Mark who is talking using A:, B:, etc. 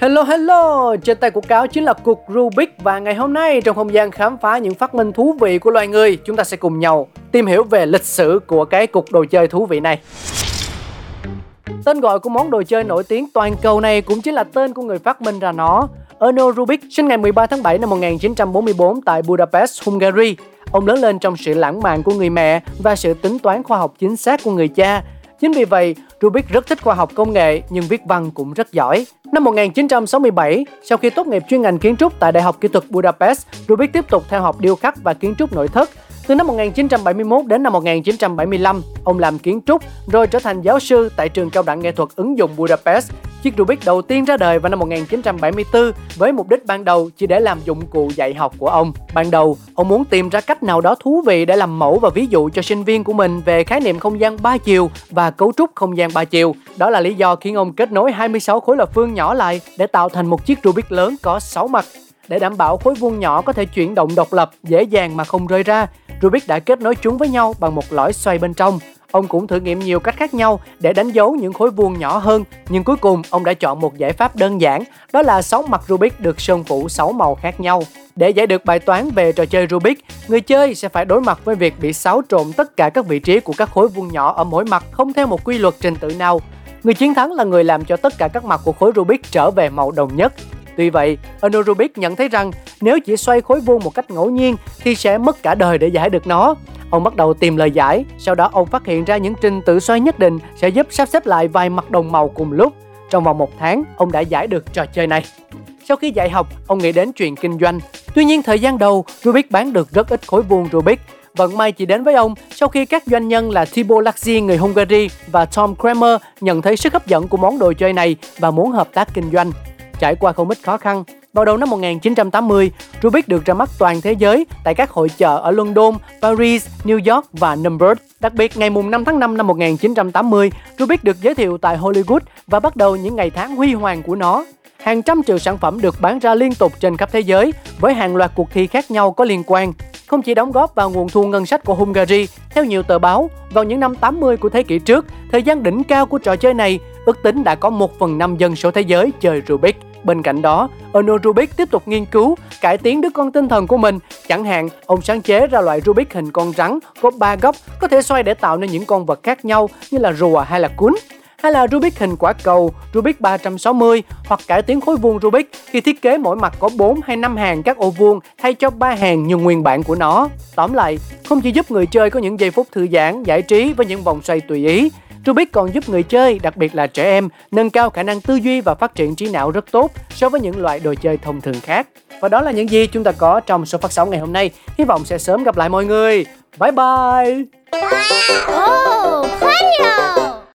A: Hello hello, trên tay của cáo chính là cục Rubik và ngày hôm nay trong không gian khám phá những phát minh thú vị của loài người, chúng ta sẽ cùng nhau tìm hiểu về lịch sử của cái cục đồ chơi thú vị này. Tên gọi của món đồ chơi nổi tiếng toàn cầu này cũng chính là tên của người phát minh ra nó. Erno Rubik sinh ngày 13 tháng 7 năm 1944 tại Budapest, Hungary. Ông lớn lên trong sự lãng mạn của người mẹ và sự tính toán khoa học chính xác của người cha. Chính vì vậy, Rubik rất thích khoa học công nghệ nhưng viết văn cũng rất giỏi. Năm 1967, sau khi tốt nghiệp chuyên ngành kiến trúc tại Đại học Kỹ thuật Budapest, Rubik tiếp tục theo học điêu khắc và kiến trúc nội thất. Từ năm 1971 đến năm 1975, ông làm kiến trúc rồi trở thành giáo sư tại trường cao đẳng nghệ thuật ứng dụng Budapest. Chiếc Rubik đầu tiên ra đời vào năm 1974 với mục đích ban đầu chỉ để làm dụng cụ dạy học của ông. Ban đầu, ông muốn tìm ra cách nào đó thú vị để làm mẫu và ví dụ cho sinh viên của mình về khái niệm không gian ba chiều và cấu trúc không gian ba chiều. Đó là lý do khiến ông kết nối 26 khối lập phương nhỏ lại để tạo thành một chiếc Rubik lớn có 6 mặt. Để đảm bảo khối vuông nhỏ có thể chuyển động độc lập, dễ dàng mà không rơi ra, Rubik đã kết nối chúng với nhau bằng một lõi xoay bên trong. Ông cũng thử nghiệm nhiều cách khác nhau để đánh dấu những khối vuông nhỏ hơn, nhưng cuối cùng ông đã chọn một giải pháp đơn giản, đó là 6 mặt Rubik được sơn phủ 6 màu khác nhau. Để giải được bài toán về trò chơi Rubik, người chơi sẽ phải đối mặt với việc bị xáo trộn tất cả các vị trí của các khối vuông nhỏ ở mỗi mặt không theo một quy luật trình tự nào. Người chiến thắng là người làm cho tất cả các mặt của khối Rubik trở về màu đồng nhất. Tuy vậy, Ono Rubik nhận thấy rằng nếu chỉ xoay khối vuông một cách ngẫu nhiên thì sẽ mất cả đời để giải được nó. Ông bắt đầu tìm lời giải, sau đó ông phát hiện ra những trình tự xoay nhất định sẽ giúp sắp xếp lại vài mặt đồng màu cùng lúc. Trong vòng một tháng, ông đã giải được trò chơi này. Sau khi dạy học, ông nghĩ đến chuyện kinh doanh. Tuy nhiên thời gian đầu, Rubik bán được rất ít khối vuông Rubik. Vận may chỉ đến với ông sau khi các doanh nhân là Thibaut Laxi người Hungary và Tom Kramer nhận thấy sức hấp dẫn của món đồ chơi này và muốn hợp tác kinh doanh. Trải qua không ít khó khăn, vào đầu năm 1980, Rubik được ra mắt toàn thế giới tại các hội chợ ở London, Paris, New York và Nuremberg. Đặc biệt, ngày 5 tháng 5 năm 1980, Rubik được giới thiệu tại Hollywood và bắt đầu những ngày tháng huy hoàng của nó. Hàng trăm triệu sản phẩm được bán ra liên tục trên khắp thế giới với hàng loạt cuộc thi khác nhau có liên quan. Không chỉ đóng góp vào nguồn thu ngân sách của Hungary, theo nhiều tờ báo, vào những năm 80 của thế kỷ trước, thời gian đỉnh cao của trò chơi này, ước tính đã có 1 phần 5 dân số thế giới chơi Rubik. Bên cạnh đó, Ono Rubik tiếp tục nghiên cứu, cải tiến đứa con tinh thần của mình. Chẳng hạn, ông sáng chế ra loại Rubik hình con rắn có 3 góc có thể xoay để tạo nên những con vật khác nhau như là rùa hay là cún hay là Rubik hình quả cầu, Rubik 360 hoặc cải tiến khối vuông Rubik khi thiết kế mỗi mặt có 4 hay 5 hàng các ô vuông thay cho 3 hàng như nguyên bản của nó. Tóm lại, không chỉ giúp người chơi có những giây phút thư giãn, giải trí với những vòng xoay tùy ý, Rubik còn giúp người chơi, đặc biệt là trẻ em, nâng cao khả năng tư duy và phát triển trí não rất tốt so với những loại đồ chơi thông thường khác. Và đó là những gì chúng ta có trong số phát sóng ngày hôm nay. Hy vọng sẽ sớm gặp lại mọi người. Bye bye!
B: Oh,